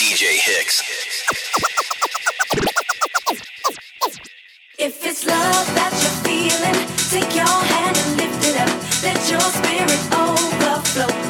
DJ Hicks. If it's love that you're feeling, take your hand and lift it up. Let your spirit overflow.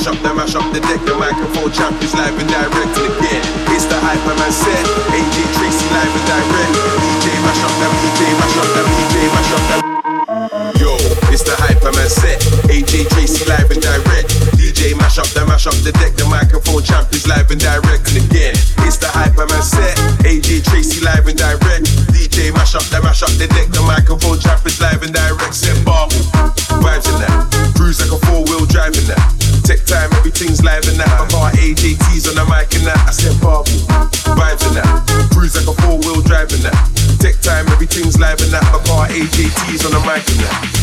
mash up the mash up the deck, the microphone champions live and direct again. It's the Hyperman set, AJ Tracey live and direct. DJ mash up that DJ mash up that DJ mash up that. Yo, it's the Hyperman set, AJ Tracey live and direct. DJ mash up the mash up the deck, the microphone champions live and direct again. It's the Hyperman set, AJ Tracey live and direct. DJ mash up the mash up the deck, the microphone champions live and direct. things live in that. I got AJTs on the mic and that. I said Barbie, vibes in that. Cruise like a four wheel drive in that. Tech time, everything's live in that. I got AJTs on the mic and that.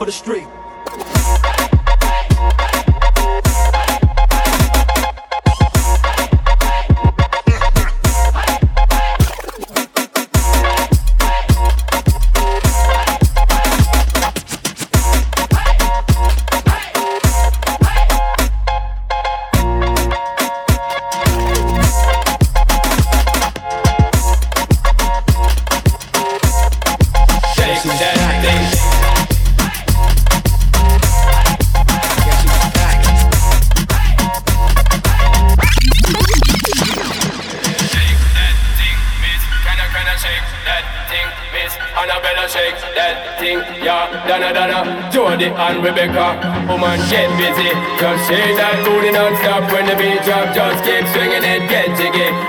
for the street.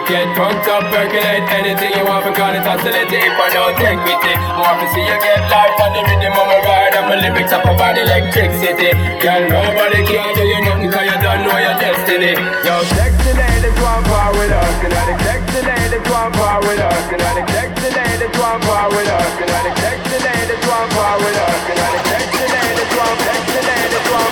Get fucked up, percolate anything you want because it's oscillating if I don't take with it. Wanna see you get life on the rhythm of my ride and my lyrics up about electricity. Girl, nobody can do you nothing cause you don't know your destiny. Yo, sex today, they want far with us. And I sex today, they want far with us. And I sex today, they want far with us. And I sex today, they want far with us. And I sex today, they want sex today, they want.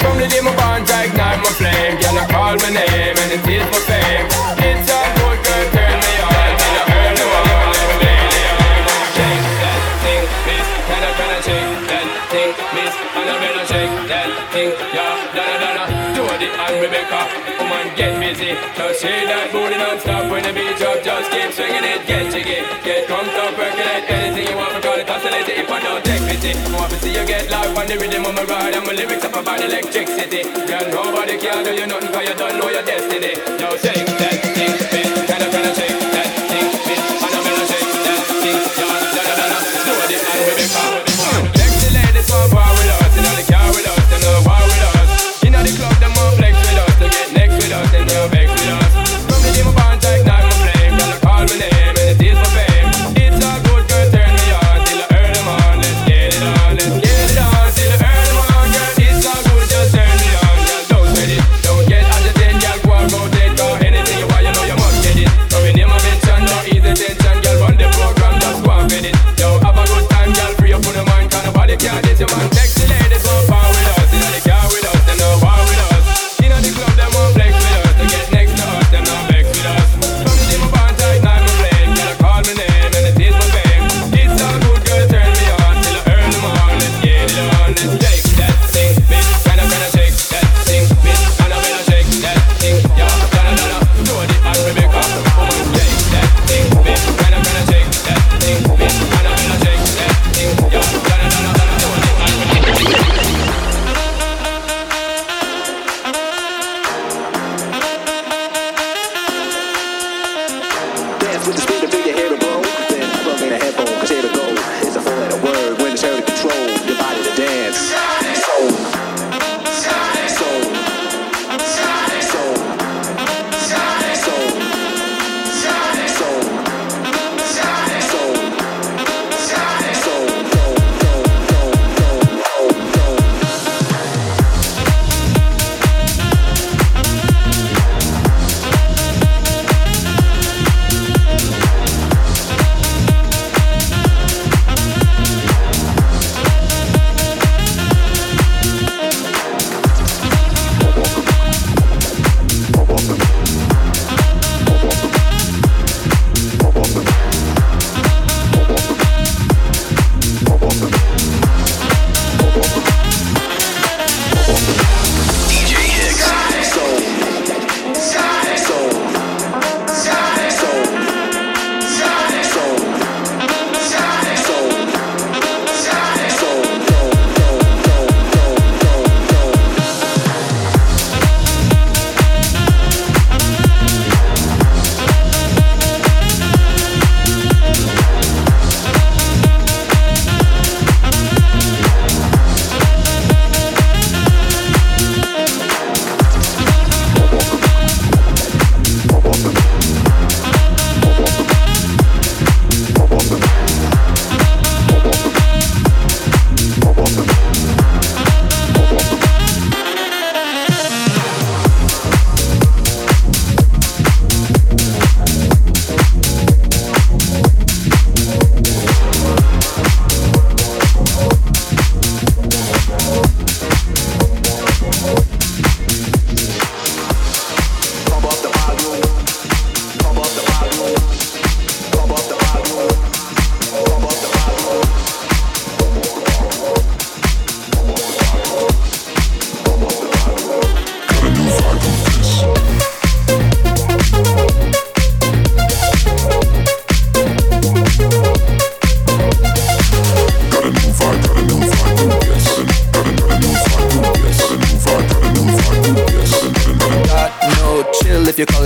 From the day my I ignite my flame. Girl, I call my name and it is my fame. It's a good girl, turn me on. Till I earn the one, let me Shake that thing, miss. Can I, can I shake that thing, miss? And I better shake that thing, yeah. Donna, Donna, Jody and Rebecca. Woman, get busy. Just shake that booty non-stop when the beat drop. Just keep swinging it. Get Call it oscillate if I don't take pity. Want to see you get life on the rhythm of my ride and my lyrics up about electricity. Girl, nobody can do you nothing 'cause you don't know your destiny. Yo, shake that thing, I, can I shake that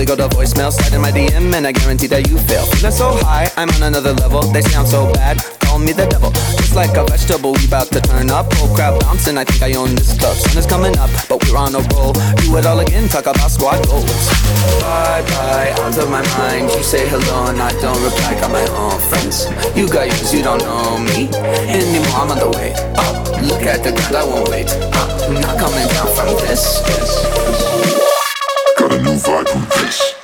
colleague got a voicemail, slide in my DM and I guarantee that you fail. Feeling so high, I'm on another level. They sound so bad, call me the devil. Just like a vegetable, we bout to turn up. Whole crowd bouncing, I think I own this club. Sun is coming up, but we're on a roll. Do it all again, talk about squad goals. Bye bye, out of my mind. You say hello and I don't reply. Got my own friends. You got yours, you don't know me anymore. I'm on the way up. Look at the ground, I won't wait. I'm not coming down from this. A new vibe from this.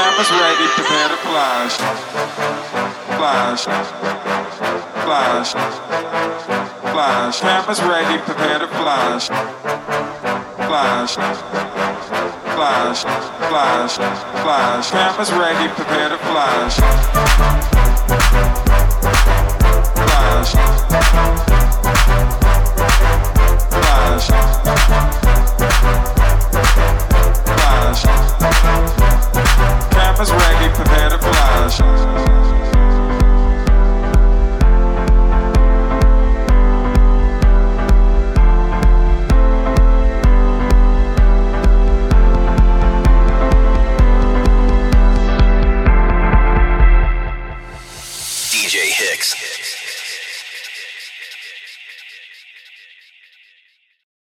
Cameras ready, prepare to flash. Flash. Flash. Flash. Cameras ready, prepare to flash. Flash. Flash. Flash. Flash. Cameras ready, prepare to flash.